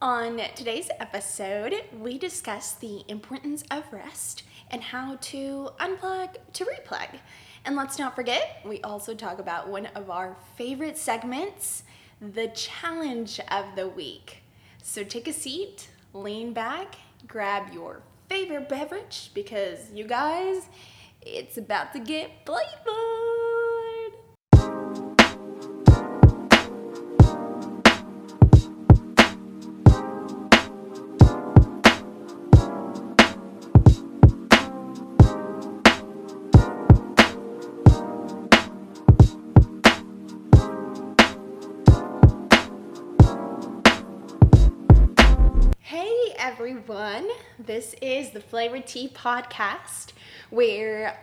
On today's episode, we discuss the importance of rest and how to unplug to replug. And let's not forget, we also talk about one of our favorite segments, the challenge of the week. So take a seat, lean back, grab your favorite beverage because you guys, it's about to get flavored. This is the Flavored Tea Podcast where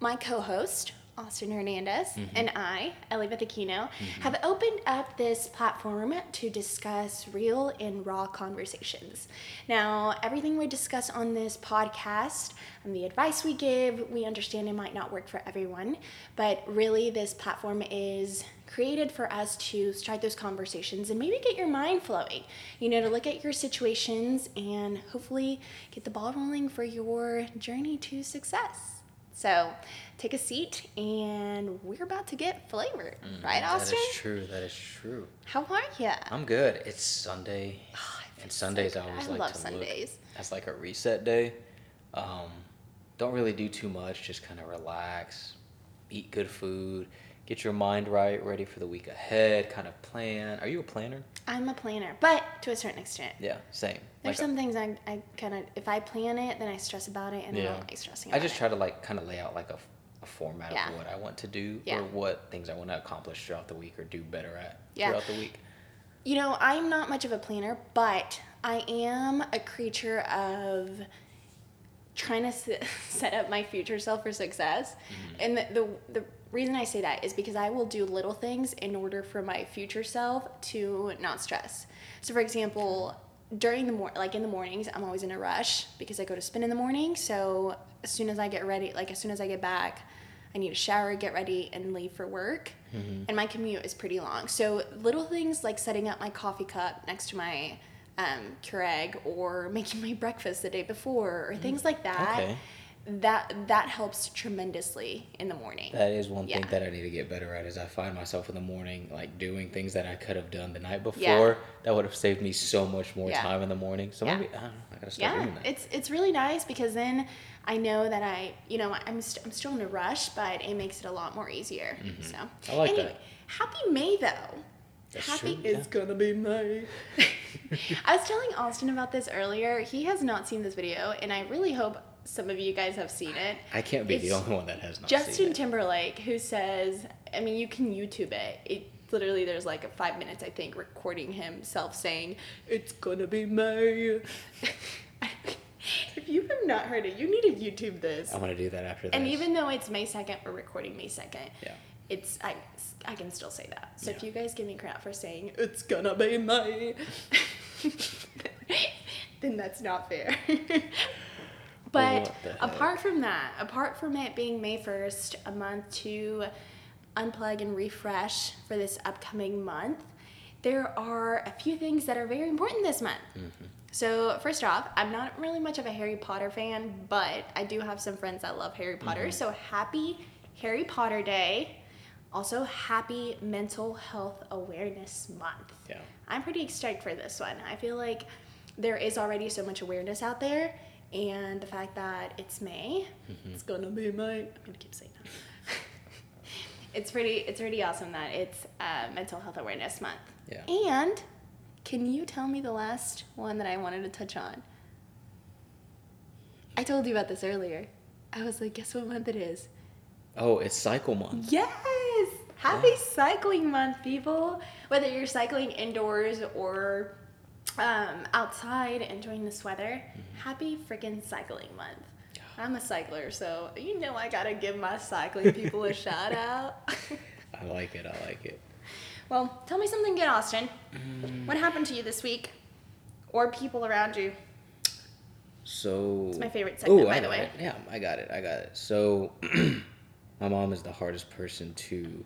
my co host, Austin Hernandez, mm-hmm. and I, Ellie Vitichino, mm-hmm. have opened up this platform to discuss real and raw conversations. Now, everything we discuss on this podcast and the advice we give, we understand it might not work for everyone, but really, this platform is created for us to start those conversations and maybe get your mind flowing, you know, to look at your situations and hopefully get the ball rolling for your journey to success. So take a seat and we're about to get flavored, right, Austin? That is true. That is true. How are you? I'm good. It's Sunday, Oh, and Sundays I always I like love to Sundays. look as like a reset day. Um, don't really do too much. Just kind of relax, eat good food, get your mind right, ready for the week ahead. Kind of plan. Are you a planner? I'm a planner, but to a certain extent. Yeah, same. There's Like, some uh, things I, I kind of, if I plan it, then I stress about it and I Yeah. don't like stressing I just it. try to like kind of lay out like a, a format Yeah. of what I want to do Yeah. or what things I want to accomplish throughout the week or do better at throughout the week. You know, I'm not much of a planner, but I am a creature of trying to s- set up my future self for success. Mm-hmm. And the, the the reason I say that is because I will do little things in order for my future self to not stress. So, for example, during the mor like in the mornings, I'm always in a rush because I go to spin in the morning. So as soon as I get ready, like as soon as I get back, I need to shower, get ready, and leave for work. Mm-hmm. And my commute is pretty long. So little things like setting up my coffee cup next to my um, Keurig or making my breakfast the day before or things like that. Okay. That that helps tremendously in the morning. That is one thing that I need to get better at. Is I find myself in the morning like doing things that I could have done the night before. Yeah. That would have saved me so much more Yeah. time in the morning. So Yeah. maybe I don't know. I gotta start yeah, doing that. it's it's really nice because then I know that I, you know, I'm st- I'm still in a rush, but it makes it a lot more easier. So Mm-hmm. I like anyway, that. happy May though. That's happy true, is yeah. gonna be May. I was telling Austin about this earlier. He has not seen this video, and I really hope some of you guys have seen it. I can't be the only one that has not Justin seen it. Timberlake, who says, I mean, you can YouTube it. It literally, there's like a five minutes, I think, recording himself saying, "It's gonna be May." if you have not heard it, you need to YouTube this. I'm gonna do that after this. And even though it's May second, we're recording May second. Yeah. It's I, I can still say that. So if you guys give me crap for saying it's gonna be May, then that's not fair. but What the heck? apart from that, apart from it being May first, a month to unplug and refresh for this upcoming month, there are a few things that are very important this month. Mm-hmm. So first off, I'm not really much of a Harry Potter fan, but I do have some friends that love Harry Potter. Mm-hmm. So happy Harry Potter Day. Also, happy Mental Health Awareness Month. Yeah. I'm pretty excited for this one. I feel like there is already so much awareness out there, and the fact that it's May, it's gonna be May. I'm gonna keep saying that. it's pretty. It's pretty awesome that it's uh, Mental Health Awareness Month. Yeah. And can you tell me the last one that I wanted to touch on? I told you about this earlier. I was like, guess what month it is? Oh, it's cycle month. Yes! Happy cycling month, people. Whether you're cycling indoors or um, outside enjoying this weather, happy freaking cycling month. I'm a cycler, so you know I gotta give my cycling people a shout out. I like it. I like it. well, tell me something good, Austin. What happened to you this week? Or people around you? So It's my favorite segment, Ooh, by the way. it. Yeah, I got it. I got it. So my mom is the hardest person to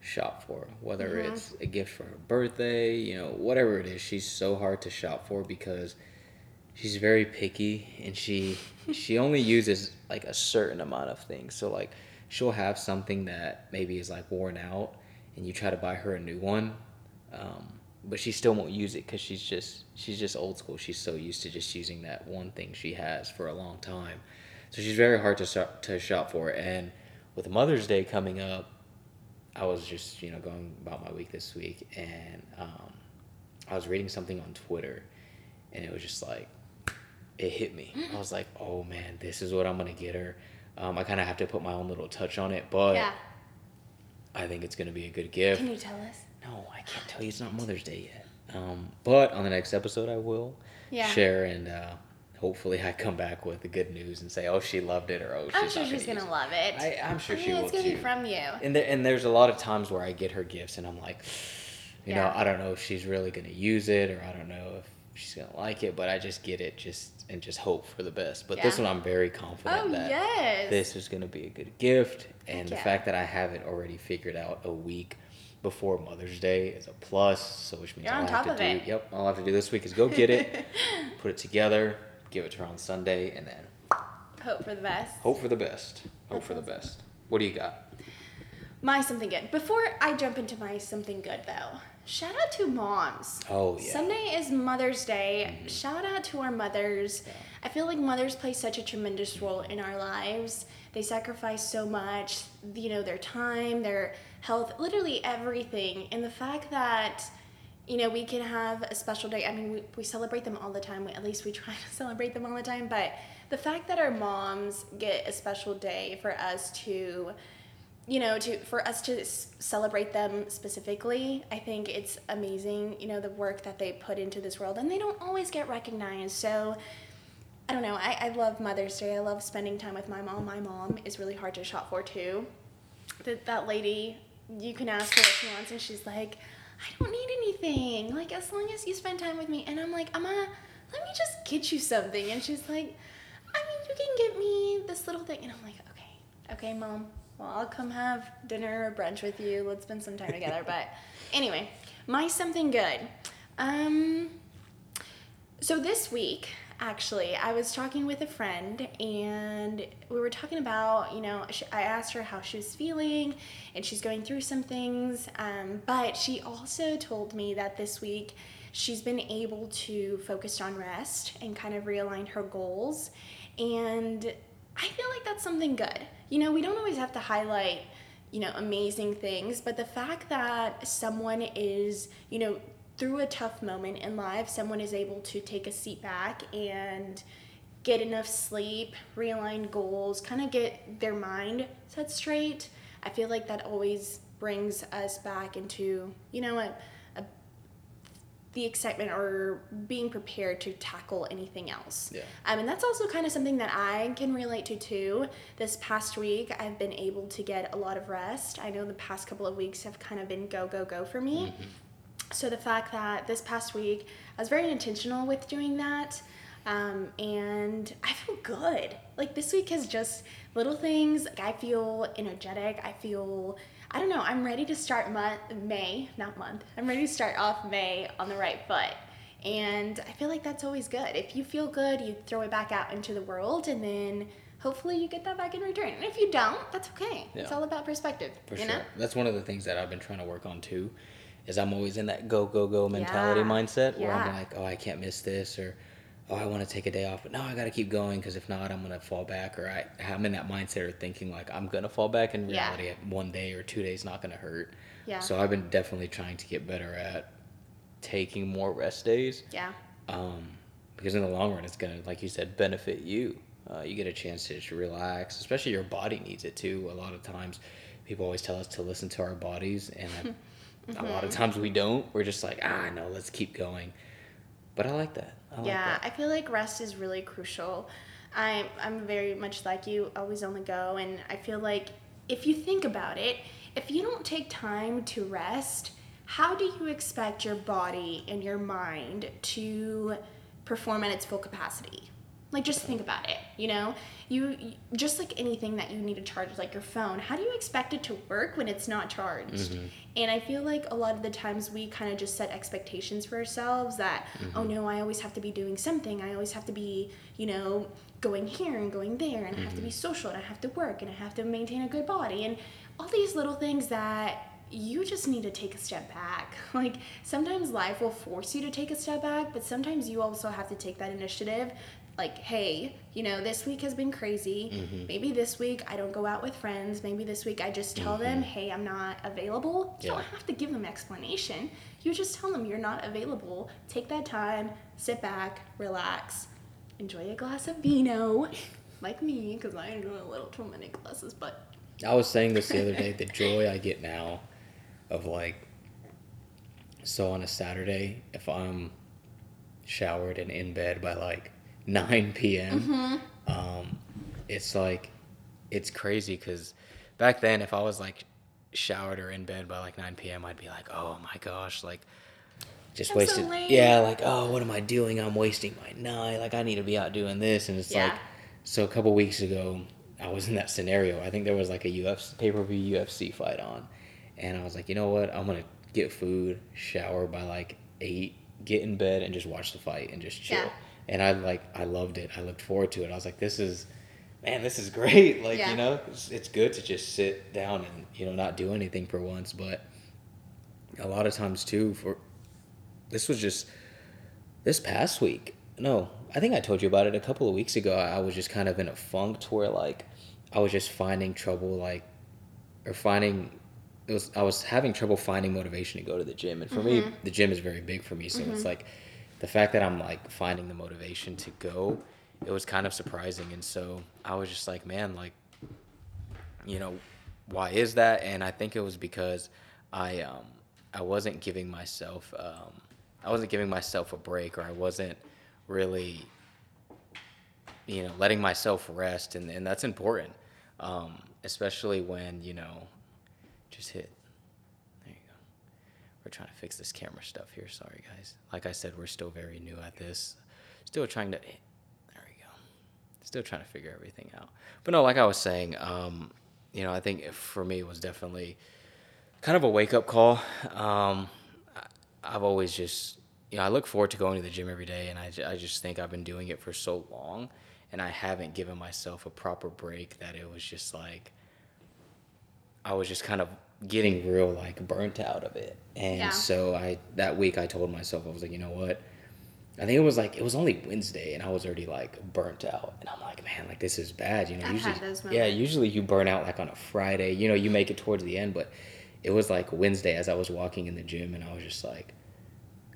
shop for. Whether Mm-hmm. it's a gift for her birthday, you know, whatever it is, she's so hard to shop for because she's very picky and she she only uses like a certain amount of things. So like she'll have something that maybe is like worn out and you try to buy her a new one. Um, but she still won't use it because she's just she's just old school. She's so used to just using that one thing she has for a long time. So she's very hard to shop, to shop for. And with Mother's Day coming up, I was just you know going about my week this week, and um, I was reading something on Twitter, and it was just like it hit me. I was like, oh man, this is what I'm gonna get her. Um, I kind of have to put my own little touch on it, but Yeah. I think it's gonna be a good gift. Can you tell us? No, I can't tell you it's not Mother's Day yet. Um, but on the next episode, I will Yeah. share and uh, hopefully I come back with the good news and say, oh, she loved it or oh, she's I'm sure she's use gonna love it. I, I'm sure I she will it's gonna too. be from you. and there, and there's a lot of times where I get her gifts and I'm like, you know, I don't know if she's really gonna use it or I don't know if she's gonna like it, but I just get it just and just hope for the best. But this one I'm very confident Oh that yes. this is gonna be a good gift, and the yeah. fact that I have it already figured out a week before Mother's Day is a plus. So which means You're all I have to of do, it. yep, all I have to do this week is go get it, put it together, give it to her on Sunday, and then Hope for the best. hope for the best. Hope That for the sounds- best. What do you got? My something good. Before I jump into my something good though, shout out to moms. Oh yeah. Mm-hmm. Sunday is Mother's Day. Shout out to our mothers. Yeah. I feel like mothers play such a tremendous role in our lives. They sacrifice so much, you know, their time, their health, literally everything. And the fact that, you know, we can have a special day. I mean, we, we celebrate them all the time. At least we try to celebrate them all the time. But the fact that our moms get a special day for us to you know to for us to celebrate them specifically i think it's amazing you know the work that they put into this world and they don't always get recognized so i don't know i, I love mother's day i love spending time with my mom my mom is really hard to shop for too that, that lady you can ask her what she wants and she's like i don't need anything. Like as long as you spend time with me. And i'm like amma let me just get you something. And she's like i mean you can get me this little thing. And i'm like okay okay mom. Well i'll come have dinner or brunch with you. Let's spend some time together. But anyway my something good. Um so this week, actually, I was talking with a friend and we were talking about, you know, sh I asked her how she was feeling and she's going through some things. Um, but she also told me that this week she's been able to focus on rest and kind of realign her goals. And I feel like that's something good. You know, we don't always have to highlight you know, amazing things, but the fact that someone is, you know, through a tough moment in life, someone is able to take a seat back and get enough sleep, realign goals, kind of get their mind set straight. I feel like that always brings us back into, you know, a, a the excitement or being prepared to tackle anything else. Yeah. Um, and that's also kind of something that I can relate to too. This past week, I've been able to get a lot of rest. I know the past couple of weeks have kind of been go, go, go for me. So the fact that this past week, I was very intentional with doing that. Um, and I feel good. Like this week is just little things. Like I feel energetic. I feel, I don't know, I'm ready to start month, May, not month. I'm ready to start off May on the right foot. And I feel like that's always good. If you feel good, you throw it back out into the world and then hopefully you get that back in return. And if you don't, that's okay. It's all about perspective. For you sure. know? That's one of the things that I've been trying to work on too. Is I'm always in that go go go mentality Yeah. mindset where I'm like, oh, I can't miss this, or oh, I want to take a day off, but no, I got to keep going because if not, I'm gonna fall back, or I, I'm in that mindset of thinking like I'm gonna fall back. In Yeah. reality, one day or two days not gonna hurt. Yeah. So I've been definitely trying to get better at taking more rest days Yeah. um, because in the long run, it's gonna, like you said, benefit you. Uh, you get a chance to just relax, especially your body needs it too. A lot of times, people always tell us to listen to our bodies, and I- a lot of times we don't. We're just like, ah, no, let's keep going. But I like that. I like yeah, that. I feel like rest is really crucial. I'm I'm very much like you, always on the go, and I feel like if you think about it, if you don't take time to rest, how do you expect your body and your mind to perform at its full capacity? Like just think about it, you know? You, you just like anything that you need to charge like your phone, how do you expect it to work when it's not charged? Mm-hmm. And I feel like a lot of the times we kind of just set expectations for ourselves that Mm-hmm. oh no, I always have to be doing something. I always have to be, you know, going here and going there and I have to Mm-hmm. be social and I have to work and I have to maintain a good body and all these little things that you just need to take a step back. Like sometimes life will force you to take a step back, but sometimes you also have to take that initiative. Like, hey, you know, this week has been crazy. Mm-hmm. Maybe this week I don't go out with friends. Maybe this week I just tell them, hey, I'm not available. You don't Mm-hmm. Have to give them explanation. You just tell them you're not available. Take that time, sit back, relax, enjoy a glass of vino, like me, because I enjoy a little too many glasses, but I was saying this the other day. The joy I get now, of like, so on a Saturday, if I'm showered and in bed by like 9 p.m., Mm-hmm. um, it's like, it's crazy because back then, if I was like showered or in bed by like 9 p.m., I'd be like, oh my gosh, like, just I'm so wasted. late. yeah, like, oh, what am I doing? I'm wasting my night. Like, I need to be out doing this. And it's Yeah. like, so a couple weeks ago, I was in that scenario. I think there was like a UFC pay per view UFC fight on, and I was like, you know what? I'm gonna get food, shower by like eight, get in bed, and just watch the fight and just chill. Yeah. And I like, I loved it. I looked forward to it. I was like, this is, man, this is great. Like, Yeah. you know, it's, it's good to just sit down and you know not do anything for once. But a lot of times too, for this was just this past week. No, I think I told you about it a couple of weeks ago. I was just kind of in a funk to where like I was just finding trouble like or finding it was I was having trouble finding motivation to go to the gym. And for me, mm-hmm. the gym is very big for me. So it's mm-hmm. like the fact that I'm like finding the motivation to go, it was kind of surprising. And so I was just like, man, like you know, why is that? And I think it was because I um I wasn't giving myself um I wasn't giving myself a break or I wasn't really you know letting myself rest and, and that's important um, especially when you know just hit we're trying to fix this camera stuff here. Sorry guys. Like i said we're still very new at this. Still trying to there we go. Still trying to figure everything out. But no like i was saying um, you know i think for me it was definitely kind of a wake up call. Um, I- I've always just, you know, I look forward to going to the gym every day, and I, I just think I've been doing it for so long, and I haven't given myself a proper break that it was just like, I was just kind of getting real like burnt out of it. And Yeah. so I, that week I told myself, I was like, you know what? I think it was like, it was only Wednesday, and I was already like burnt out. And I'm like, man, like this is bad. You know, I've usually, yeah, usually you burn out like on a Friday. You know, you make it towards the end, but it was like Wednesday as I was walking in the gym, and I was just like,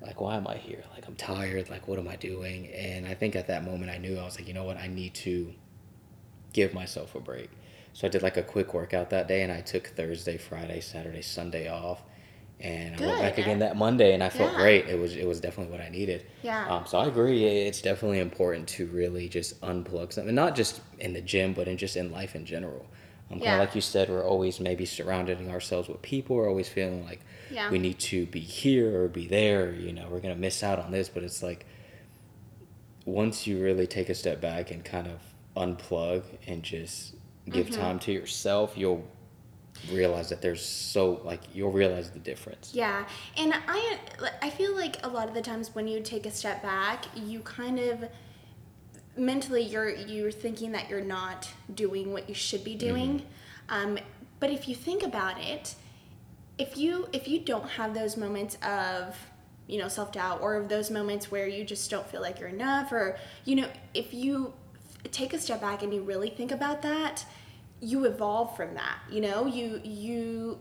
like why am I here? Like I'm tired. Like what am I doing? And I think at that moment I knew I was like, you know what? I need to give myself a break. So I did like a quick workout that day, and I took Thursday, Friday, Saturday, Sunday off. And I went back again that Monday, and I felt Yeah. great. It was it was definitely what I needed. Yeah. Um, so I agree. It's definitely important to really just unplug something, not just in the gym, but in just in life in general. Um, kind Yeah. of like you said, we're always maybe surrounding ourselves with people. We're always feeling like Yeah. we need to be here or be there. You know, we're gonna miss out on this. But it's like once you really take a step back and kind of unplug and just give Mm-hmm. time to yourself, you'll realize that there's so like you'll realize the difference. Yeah, and I I feel like a lot of the times when you take a step back, you kind of mentally you're you're thinking that you're not doing what you should be doing. Um, but if you think about it, if you if you don't have those moments of you know self doubt or of those moments where you just don't feel like you're enough, or you know if you take a step back and you really think about that, you evolve from that. You know you you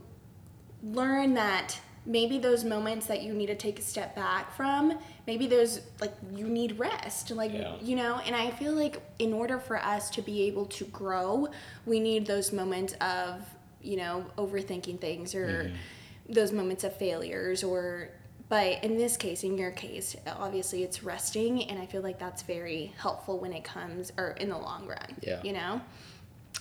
learn that maybe those moments that you need to take a step back from maybe those like you need rest like Yeah. you know and i feel like in order for us to be able to grow we need those moments of you know overthinking things or mm-hmm. those moments of failures or but in this case in your case obviously it's resting and i feel like that's very helpful when it comes or in the long run Yeah. you know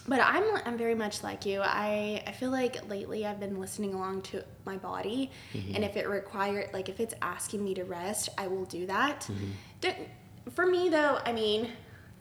but I'm I'm very much like you. I I feel like lately I've been listening along to my body, Mm-hmm. and if it require like if it's asking me to rest, I will do that. Mm-hmm. For me though, I mean,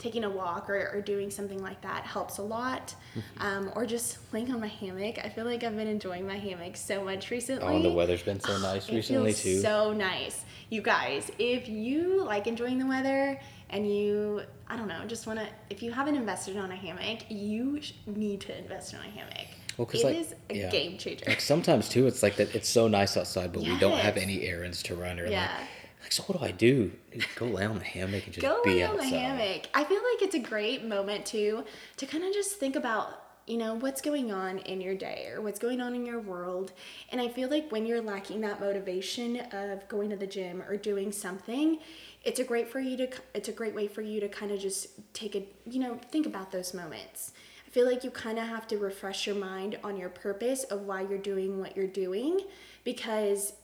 taking a walk or, or doing something like that helps a lot. Mm-hmm. Um, or just laying on my hammock. I feel like I've been enjoying my hammock so much recently. Oh, and the weather's been so nice It recently too. So nice. You guys, if you like enjoying the weather and you, I don't know, just want to, if you haven't invested on a hammock, you sh- need to invest on a hammock. Well, 'cause, It like, is a yeah. game changer. like sometimes too, it's like that. It's so nice outside, but we don't have any errands to run or Yeah. like. Like, so what do I do? Dude, Go lay on the hammock and just Go be lay on the hammock. I feel like it's a great moment to to kind of just think about you know what's going on in your day or what's going on in your world and i feel like when you're lacking that motivation of going to the gym or doing something it's a great for you to it's a great way for you to kind of just take a you know think about those moments i feel like you kind of have to refresh your mind on your purpose of why you're doing what you're doing because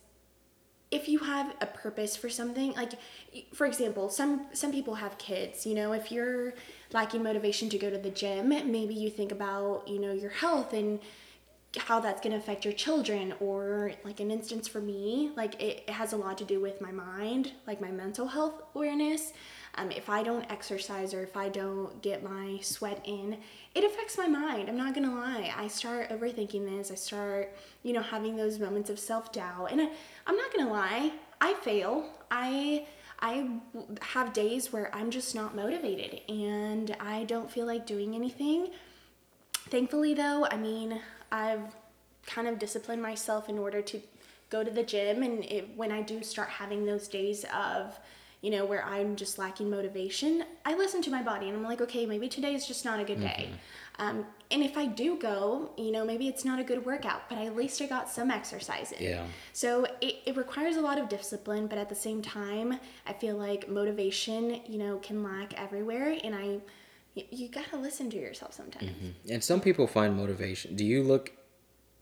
if you have a purpose for something like for example some some people have kids you know if you're lacking motivation to go to the gym maybe you think about you know your health and how that's going to affect your children or like an instance for me like it, it has a lot to do with my mind like my mental health awareness um, if i don't exercise or if i don't get my sweat in it affects my mind i'm not gonna lie i start overthinking this i start you know having those moments of self-doubt and I, i'm not gonna lie i fail i I have days where I'm just not motivated and I don't feel like doing anything. Thankfully, though, I mean, I've kind of disciplined myself in order to go to the gym. And it, when I do start having those days of, you know, where I'm just lacking motivation, I listen to my body and I'm like, okay, maybe today is just not a good day. Um, and if I do go, you know, maybe it's not a good workout, but at least I got some exercise in. Yeah. So it, it requires a lot of discipline, but at the same time, I feel like motivation, you know, can lack everywhere. And I, you, you gotta listen to yourself sometimes. And some people find motivation. Do you look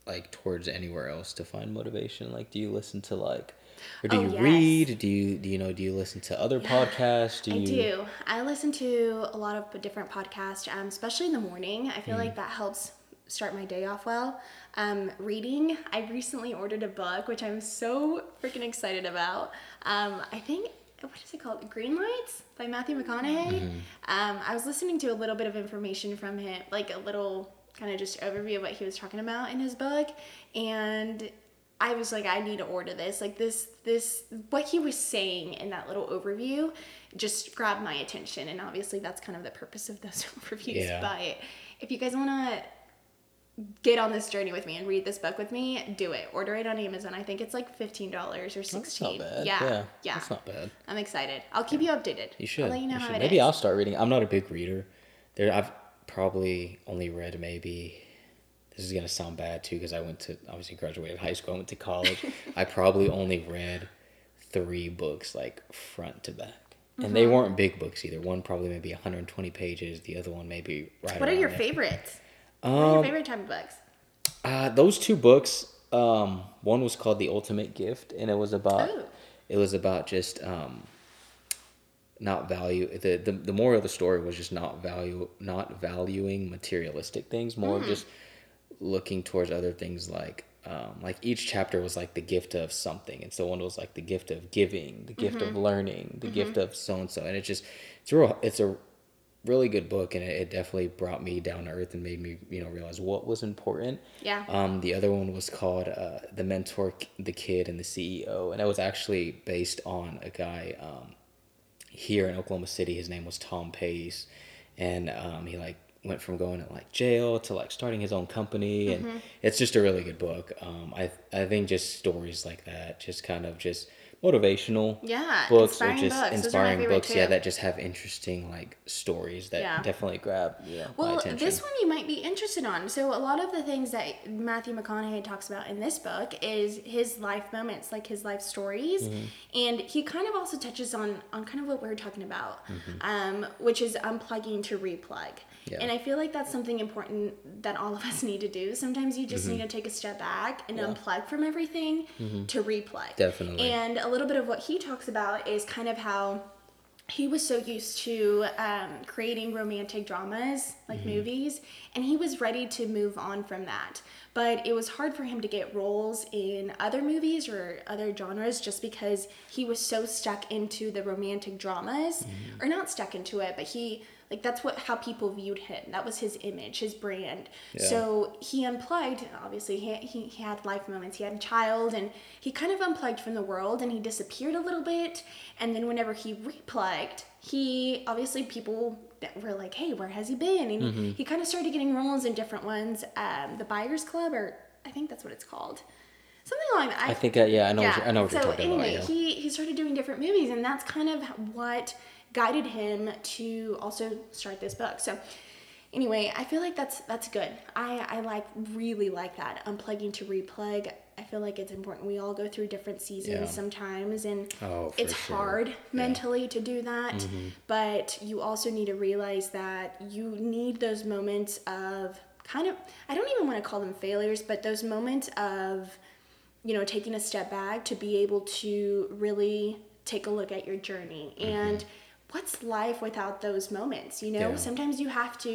like towards anywhere else to find motivation? Like, do you listen to like, or do Oh, you yes. read? Do you do you know? Do you listen to other podcasts? Do I you? do. I listen to a lot of different podcasts, um, especially in the morning. I feel Mm. like that helps start my day off well. Um, reading, I recently ordered a book, which I'm so freaking excited about. Um, I think, what is it called? Green Lights by Matthew McConaughey. Mm-hmm. Um, I was listening to a little bit of information from him, like a little kind of just overview of what he was talking about in his book. And I was like, I need to order this. Like this, this, what he was saying in that little overview just grabbed my attention. And obviously that's kind of the purpose of those overviews. Yeah. But if you guys want to get on this journey with me and read this book with me, do it. Order it on Amazon. I think it's like $15 or 16 That's not bad. Yeah. yeah. Yeah. That's not bad. I'm excited. I'll keep you updated. You should. I'll let you know you how it maybe is. I'll start reading. I'm not a big reader. There, I've probably only read maybe. This is gonna sound bad too because I went to obviously graduated high school. I went to college. I probably only read three books like front to back, and Mm-hmm. they weren't big books either. One probably maybe 120 pages. The other one maybe right. What are your there. favorites? what are your Um, favorite type of books? Uh, those two books. Um, one was called The Ultimate Gift, and it was about Oh. it was about just um, not value the, the the moral of the story was just not value not valuing materialistic things, more of just looking towards other things like um, like each chapter was like the gift of something, and so one was like the gift of giving, the gift of learning, the gift of so and so, and it's just it's real it's a really good book, and it, it definitely brought me down to earth and made me you know realize what was important. Yeah. Um, the other one was called uh, The Mentor, the Kid, and the CEO, and it was actually based on a guy um, here in Oklahoma City. His name was Tom Pace, and um, he like went from going to like jail to like starting his own company, and Mm-hmm. it's just a really good book. Um, I I think just stories like that, just kind of just motivational Yeah, books or inspiring just books. Those are my inspiring favorite books, yeah, that just have interesting like stories that Yeah. definitely grab you know, my Well, attention. this one you might be interested on. So a lot of the things that Matthew McConaughey talks about in this book is his life moments, like his life stories, Mm-hmm. and he kind of also touches on on kind of what we're talking about, Mm-hmm. um, which is unplugging to replug. Yeah. And I feel like that's something important that all of us need to do. Sometimes you just need to take a step back and Mm-hmm. Yeah. Mm-hmm. unplug from everything to replug. Definitely. And a little bit of what he talks about is kind of how he was so used to um, creating romantic dramas like Mm-hmm. movies and he was ready to move on from that but it was hard for him to get roles in other movies or other genres just because he was so stuck into the romantic dramas, Mm-hmm. or not stuck into it, but he like that's what how people viewed him. That was his image, his brand. Yeah. So he unplugged. Obviously, he, he he had life moments. He had a child, and he kind of unplugged from the world, and he disappeared a little bit. And then whenever he replugged, he obviously people that were like, "Hey, where has he been?" And Mm-hmm. he kind of started getting roles in different ones. Um, the Buyers Club, or I think that's what it's called, something along that. I think, uh, yeah, I know, what, you- I know what so you're talking anyway, about. Yeah. he he started doing different movies, and that's kind of what guided him to also start this book. So anyway, I feel like that's that's good. I I like really like that unplugging to replug. I feel like it's important. We all go through different seasons Yeah. sometimes, and Oh, it's sure. hard Yeah. mentally to do that. Mm-hmm. But you also need to realize that you need those moments of kind of I don't even want to call them failures, but those moments of you know taking a step back to be able to really take a look at your journey mm-hmm. and what's life without those moments you know Yeah. sometimes you have to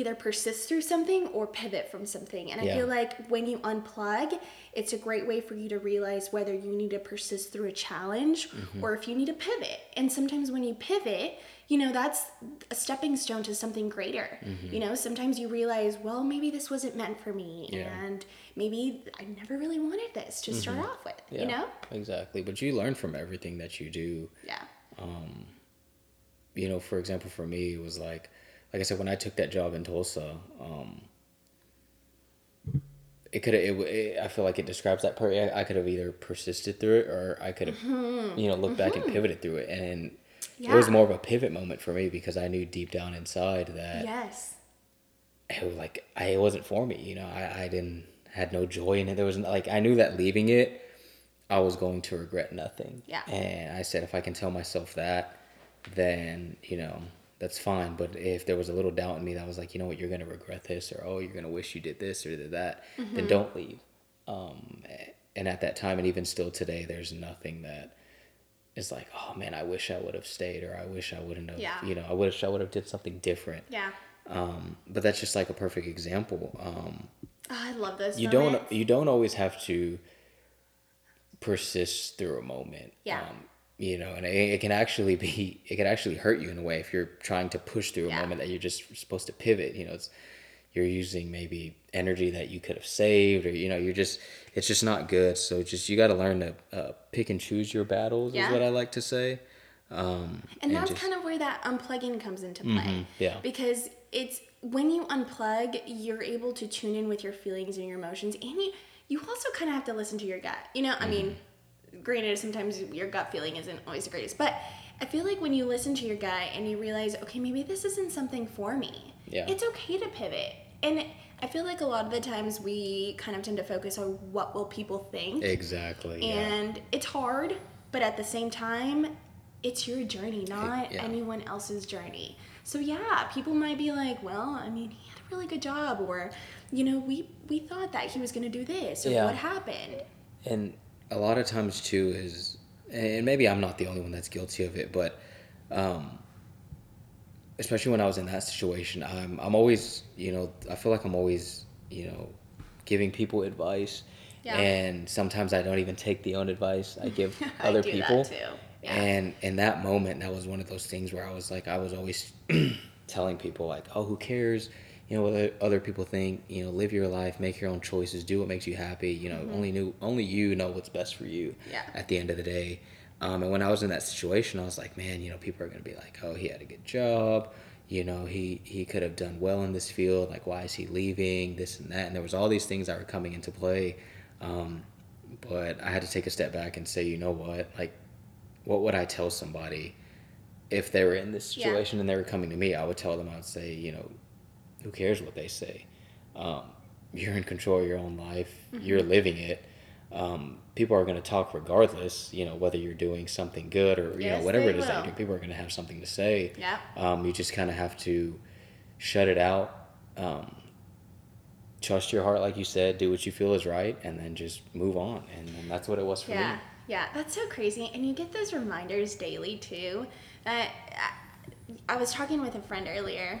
either persist through something or pivot from something. And I Yeah. feel like when you unplug, it's a great way for you to realize whether you need to persist through a challenge Mm-hmm. or if you need to pivot. And sometimes when you pivot, you know, that's a stepping stone to something greater. You know, sometimes you realize, well, maybe this wasn't meant for me. Mm-hmm. Yeah. Mm-hmm. And maybe I never really wanted this to start off with, Yeah, you know? exactly. But you learn from everything that you do. Yeah. Um, you know, for example, for me, it was like, like I said, when I took that job in Tulsa, um, it could have. It, it, I feel like it describes that part. I, I could have either persisted through it, or I could have, mm-hmm. you know, looked back and mm-hmm. pivoted through it. And it was more of a pivot moment for me because I knew deep down inside that Yes. it was like I it wasn't for me. You know, I, I didn't had no joy in it. There was like I knew that leaving it, I was going to regret nothing. Yeah. And I said if I can tell myself that, then you know that's fine. But if there was a little doubt in me that was like, you know what, you're gonna regret this, or oh, you're gonna wish you did this or did that, Mm-hmm. then don't leave. Um, and at that time, and even still today, there's nothing that is like, oh man, I wish I would have stayed, or I wish I wouldn't have. Yeah. You know, I wish I would have did something different. Yeah. Um, but that's just like a perfect example. Um, Oh, I love those you moments. don't you don't always have to persist through a moment. Yeah. Um, you know, and it, it can actually be it can actually hurt you in a way if you're trying to push through a Yeah. moment that you're just supposed to pivot. You know, it's you're using maybe energy that you could have saved, or you know, you're just it's just not good. So just you got to learn to uh, pick and choose your battles. Yeah. Is what I like to say. Um, And that's just- kind of where that unplugging comes into play. yeah. Because it's when you unplug, you're able to tune in with your feelings and your emotions, and you you also kind of have to listen to your gut. You know, I mean, mm-hmm. granted, sometimes your gut feeling isn't always the greatest, but I feel like when you listen to your gut and you realize, okay, maybe this isn't something for me. Yeah. It's okay to pivot, and I feel like a lot of the times we kind of tend to focus on what will people think. exactly. yeah. And it's hard, but at the same time, it's your journey, not yeah. anyone else's journey. So yeah, people might be like, "Well, I mean, he really good job," or, you know, we we thought that he was going to do this, or Yeah. what happened? and a lot of times too is and maybe i'm not the only one that's guilty of it but um especially when i was in that situation i'm i'm always you know i feel like i'm always you know giving people advice Yeah. and sometimes i don't even take the own advice i give I other do that people too. Yeah. and in that moment that was one of those things where i was like i was always telling people like oh who cares you know what other- people think you know live your life make your own choices do what makes you happy you know only knew only you know what's best for you Mm-hmm. Yeah. at the end of the day um, and when i was in that situation i was like man you know people are going to be like oh he had a good job you know he he could have done well in this field like why is he leaving this and that and there was all these things that were coming into play um, but i had to take a step back and say you know what like what would i tell somebody if they were in this Yeah. situation and they were coming to me i would tell them i would say you know who cares what they say um, you're in control of your own life Mm-hmm. you're living it um, people are going to talk regardless you know whether you're doing something good or you Yes, know whatever it is that you're doing people are going to have something to say Yeah. um, you just kind of have to shut it out um, trust your heart like you said do what you feel is right and then just move on and, and that's what it was for Yeah, me yeah, that's so crazy. And you get those reminders daily too. That I, was talking with a friend earlier,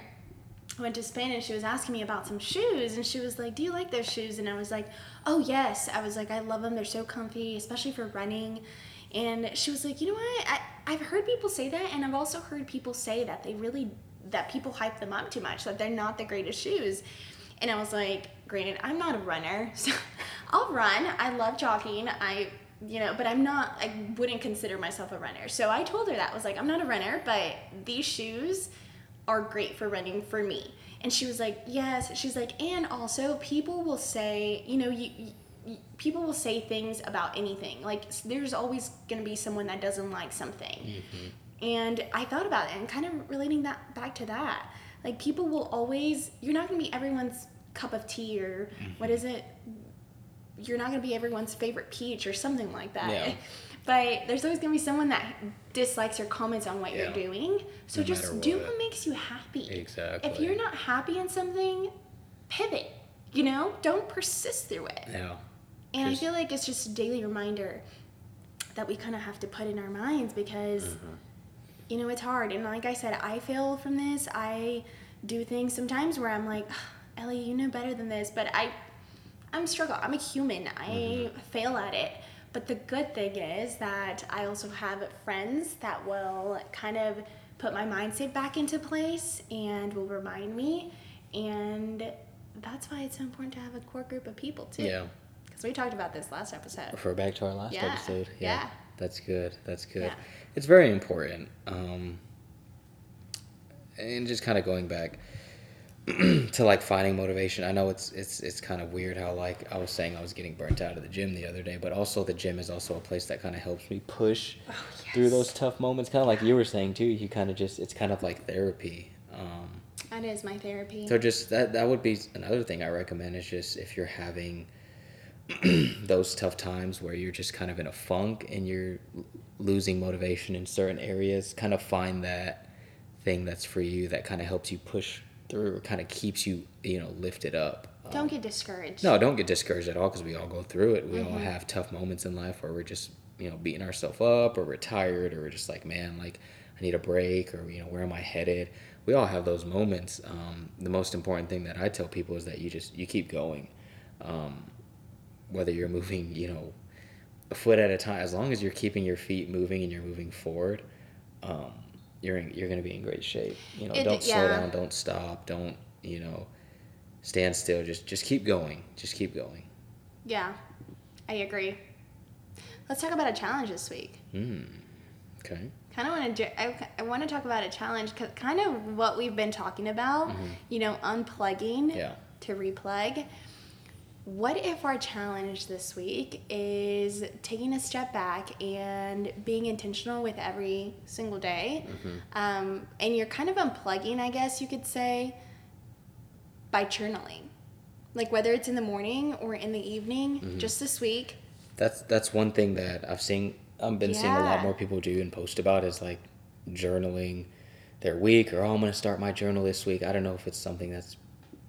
went to Spain and she was asking me about some shoes and she was like, "Do you like those shoes?" And I was like, "Oh yes." I was like, "I love them. They're so comfy, especially for running." And she was like, "You know what? I, I've heard people say that, and I've also heard people say that they really that people hype them up too much, that they're not the greatest shoes." And I was like, "Granted, I'm not a runner, so I'll run. I love jogging. I." You know, but I'm not, I wouldn't consider myself a runner. So I told her that. I was like, I'm not a runner, but these shoes are great for running for me. And she was like, yes. She's like, and also people will say, you know, you, you people will say things about anything. Like there's always going to be someone that doesn't like something. Mm-hmm. And I thought about it and kind of relating that back to that. Like people will always, you're not going to be everyone's cup of tea or mm-hmm. what is it? You're not going to be everyone's favorite peach or something like that. Yeah. But there's always going to be someone that dislikes or comments on what yeah. you're doing. So no just do what. what makes you happy. Exactly. If you're not happy in something, pivot. You know, don't persist through it. Yeah. And just, I feel like it's just a daily reminder that we kind of have to put in our minds because, mm-hmm. you know, it's hard. And like I said, I fail from this. I do things sometimes where I'm like, Ellie, you know better than this, but I, I'm struggle. I'm a human. I mm-hmm. fail at it. But the good thing is that I also have friends that will kind of put my mindset back into place and will remind me. And that's why it's so important to have a core group of people too. Yeah. Because we talked about this last episode. Refer back to our last yeah. episode. Yeah. yeah. That's good. That's good. Yeah. It's very important. Um, and just kind of going back to like finding motivation. I know it's it's it's kind of weird how like I was saying I was getting burnt out of the gym the other day, but also the gym is also a place that kind of helps me push oh, yes. through those tough moments. Kind of like you were saying too. You kind of just it's kind of like therapy. Um, that is my therapy. So just that that would be another thing I recommend is just if you're having those tough times where you're just kind of in a funk and you're losing motivation in certain areas, kind of find that thing that's for you that kind of helps you push through kind of keeps you you know lifted up. Don't um, get discouraged. no don't get discouraged at all because we all go through it. We mm-hmm. all have tough moments in life where we're just you know beating ourselves up or we're tired or we're just like man like i need a break or you know where am i headed? We all have those moments. Um, the most important thing that i tell people is that you just you keep going. Um, whether you're moving you know a foot at a time as long as you're keeping your feet moving and you're moving forward um, you're in, you're going to be in great shape. You know, it, don't yeah. slow down, don't stop, don't you know, stand still. Just just keep going. Just keep going. Yeah, I agree. Let's talk about a challenge this week. Hmm. Okay. Kind of want to. I, I want to talk about a challenge, cause kind of what we've been talking about. Mm-hmm. You know, unplugging yeah. to replug what if our challenge this week is taking a step back and being intentional with every single day? Mm-hmm. Um, and you're kind of unplugging, I guess you could say, by journaling. Like whether it's in the morning or in the evening, mm-hmm. just this week. That's that's one thing that I've seen. I've been yeah. seeing a lot more people do and post about is like journaling their week or oh, I'm going to start my journal this week. I don't know if it's something that's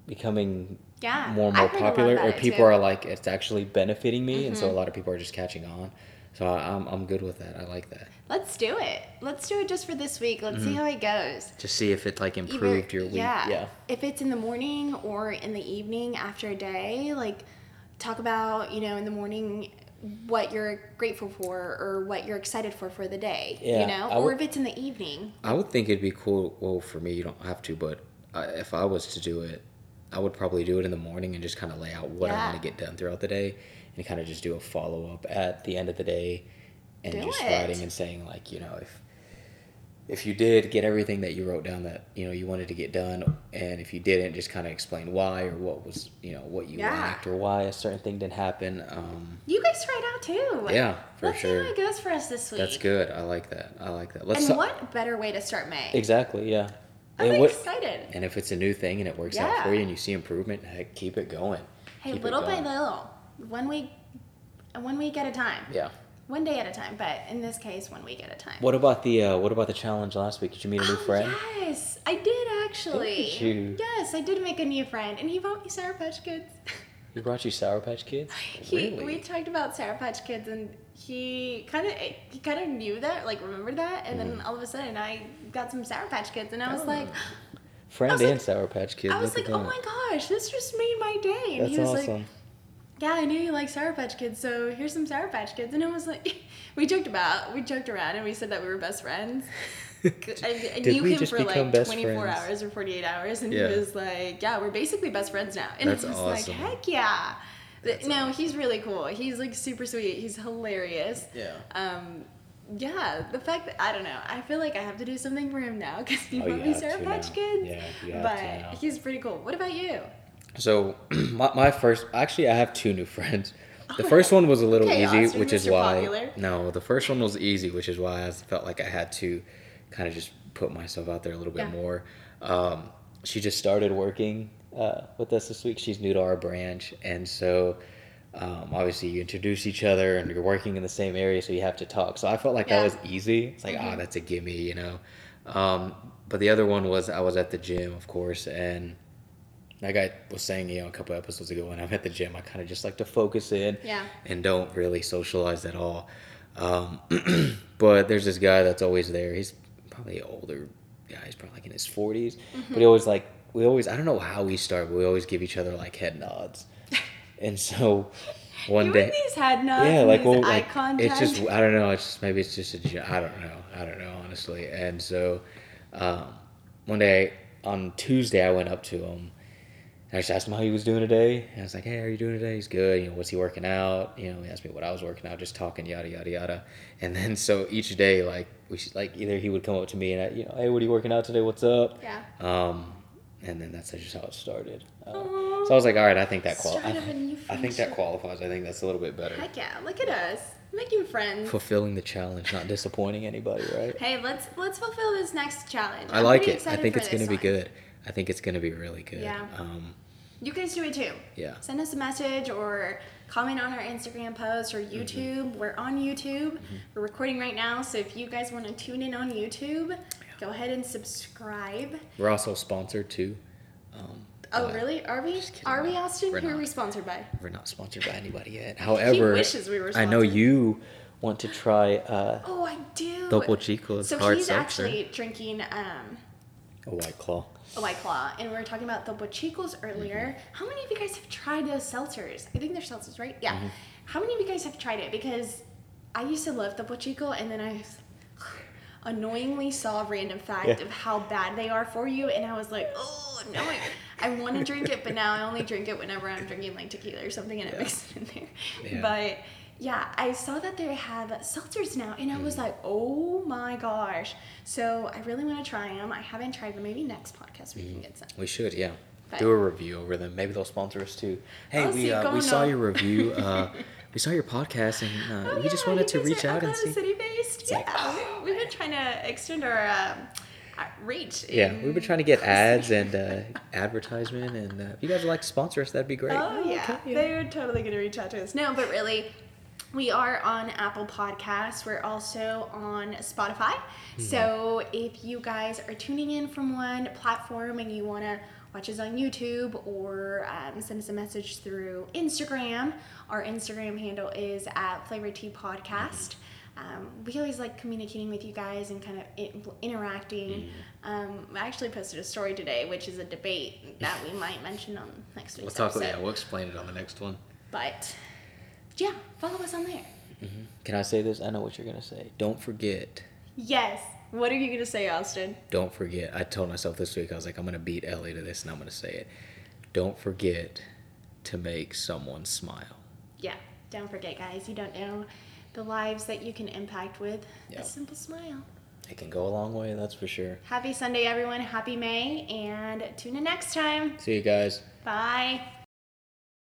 becoming yeah, more and more popular, or people too. are like, it's actually benefiting me, mm-hmm. and so a mm-hmm. lot of people are just catching on. So I, am I'm good with that. I like that. Let's do it. Let's do it just for this week. Let's mm-hmm. see how it goes. Just see if it like improved Either, your week. Yeah. yeah. If it's in the morning or in the evening after a day, like talk about you know in the morning what you're grateful for or what you're excited for for the day. Yeah, you know, or if it's in the evening. I would think it'd be cool. Well, for me, you don't have to, but if I was to do it, I would probably do it in the morning and just kind of lay out what yeah. I want to get done throughout the day and kind of just do a follow up at the end of the day and do just it. writing and saying like, you know, if if you did get everything that you wrote down that, you know, you wanted to get done and if you didn't just kind of explain why or what was, you know, what you yeah. lacked or why a certain thing didn't happen. Um, you guys try it out too. Yeah, for Let's sure. see how it goes for us this week. That's good. I like that. I like that. Let's and what better way to start May? Exactly. Yeah. I'm and excited. and if it's a new thing and it works yeah. out for you and you see improvement, heck, keep it going. Hey, keep little by little, one week, one week at a time. Yeah. One day at a time, but in this case, one week at a time. What about the uh, What about the challenge last week? Did you meet a new oh, friend? Yes, I did actually. Did you? Yes, I did make a new friend, and he brought me Sour Patch Kids. He brought you Sour Patch Kids. He, really? We talked about Sour Patch Kids, and he kind of he kind of knew that, like remembered that, and mm. then all of a sudden I got some Sour Patch Kids, and I was oh. like Friend was like- and Sour Patch Kid. I was like, oh that. my gosh, this just made my day. And That's he was awesome. like, yeah, I knew you like Sour Patch Kids, so here's some Sour Patch Kids. And I was like, we joked about, we joked around, and we said that we were best friends. I, I knew him for like 24 friends? hours or 48 hours, and Yeah. he was like, yeah, we're basically best friends now. And That's I was awesome. like, heck yeah. Th- That's no, he's really cool. He's like super sweet. He's hilarious. Yeah. Um, yeah, the fact that I don't know, I feel like I have to do something for him now because he Oh, bought me have Patch. Kids. Yeah, but he's pretty cool. What about you? So my, my first actually I have two new friends. The first one was a little Okay, easy, which is why Popular. no, the first one was easy, which is why I felt like I had to kind of just put myself out there a little bit Yeah. more. Um, she just started working uh, with us this week. She's new to our branch, and so um, obviously you introduce each other, and you're working in the same area, so you have to talk. So I felt like Yeah. that was easy. It's like, ah, that's a gimme, you know. Um, but the other one was I was at the gym, of course, and like I was saying, you know, a couple episodes ago, when I'm at the gym, I kind of just like to focus in Yeah. and don't really socialize at all. Um, but there's this guy that's always there. He's probably older guy. He's probably like in his 40s. But he always like, we always, I don't know how we start, but we always give each other like head nods. and so one you day. these head nods Yeah, like well, like it's just I don't know. It's just maybe it's just a I don't know. I don't know honestly. And so um, one day on Tuesday, I went up to him. And I just asked him how he was doing today. And I was like, "Hey, how are you doing today?" He's good. You know, what's he working out? You know, he asked me what I was working out, just talking yada yada yada. And then so each day, like we should, like either he would come up to me and I, you know, "Hey, what are you working out today? What's up?" yeah. Um, and then that's just how it started. Uh, so I was like, "All right, I think that qual- Start of a new I think that qualifies. I think that's a little bit better." Heck yeah! Look at us making friends. fulfilling the challenge, not disappointing anybody, right? Hey, let's let's fulfill this next challenge. I I'm like it. I think it's going to this be good. I think it's going to be really good. Yeah. Um, You guys do it too. yeah. Send us a message or comment on our Instagram post or Mm-hmm. YouTube. We're on YouTube. We're recording right now, so if you guys want to tune in on YouTube, go ahead and subscribe. We're also sponsored too. Um, Oh, really? Are we? Are we, Austin? We're Who are we sponsored by? We're not sponsored by anybody yet. However, wishes we were I know you want to try uh, Oh, I do. Topo Chico's so hard he's seltzer. actually drinking um, a White Claw. a White Claw, and we were talking about the Chicos earlier. Mm-hmm. How many of you guys have tried those seltzers? I think they're seltzers, right? Yeah. Mm-hmm. How many of you guys have tried it? Because I used to love the Chico, and then I annoyingly saw a random fact Yeah. of how bad they are for you, and I was like, oh no, I, I want to drink it, but now I only drink it whenever I'm drinking like tequila or something, and it Yeah. mixes it in there. Yeah. But yeah, I saw that they have seltzers now, and I was like, oh my gosh. So I really want to try them. I haven't tried them. Maybe next podcast we Mm-hmm. can get some. We should, yeah. But- Do a review over them. Maybe they'll sponsor us too. Hey, Oh, we uh, we saw your review. Uh, we saw your podcast, and uh, Oh, we just wanted to reach out and see. City based. like, Yeah, we, we've been trying to extend our um, reach. Yeah, we've been trying to get ads and uh, advertisement, and uh, if you guys would like to sponsor us, that'd be great. Oh yeah, okay, they're totally gonna reach out to us. No, but really, we are on Apple Podcasts. We're also on Spotify. Mm-hmm. So if you guys are tuning in from one platform and you wanna watch us on YouTube or um, send us a message through Instagram, our Instagram handle is at Flavor Tea Podcast. Um, we always like communicating with you guys and kind of in- interacting. Mm-hmm. Um, I actually posted a story today, which is a debate that we might mention on next We'll talk. episode. Yeah, we'll explain it on the next one. But yeah, follow us on there. Can I say this? I know what you're gonna say. Don't forget. Yes. What are you gonna say, Austin? Don't forget. I told myself this week I was like, I'm gonna beat Ellie to this, and I'm gonna say it. Don't forget to make someone smile. Yeah. Don't forget, guys. You don't know the lives that you can impact with Yep. a simple smile. It can go a long way, that's for sure. Happy Sunday, everyone. Happy May, and tune in next time. See you guys. Bye.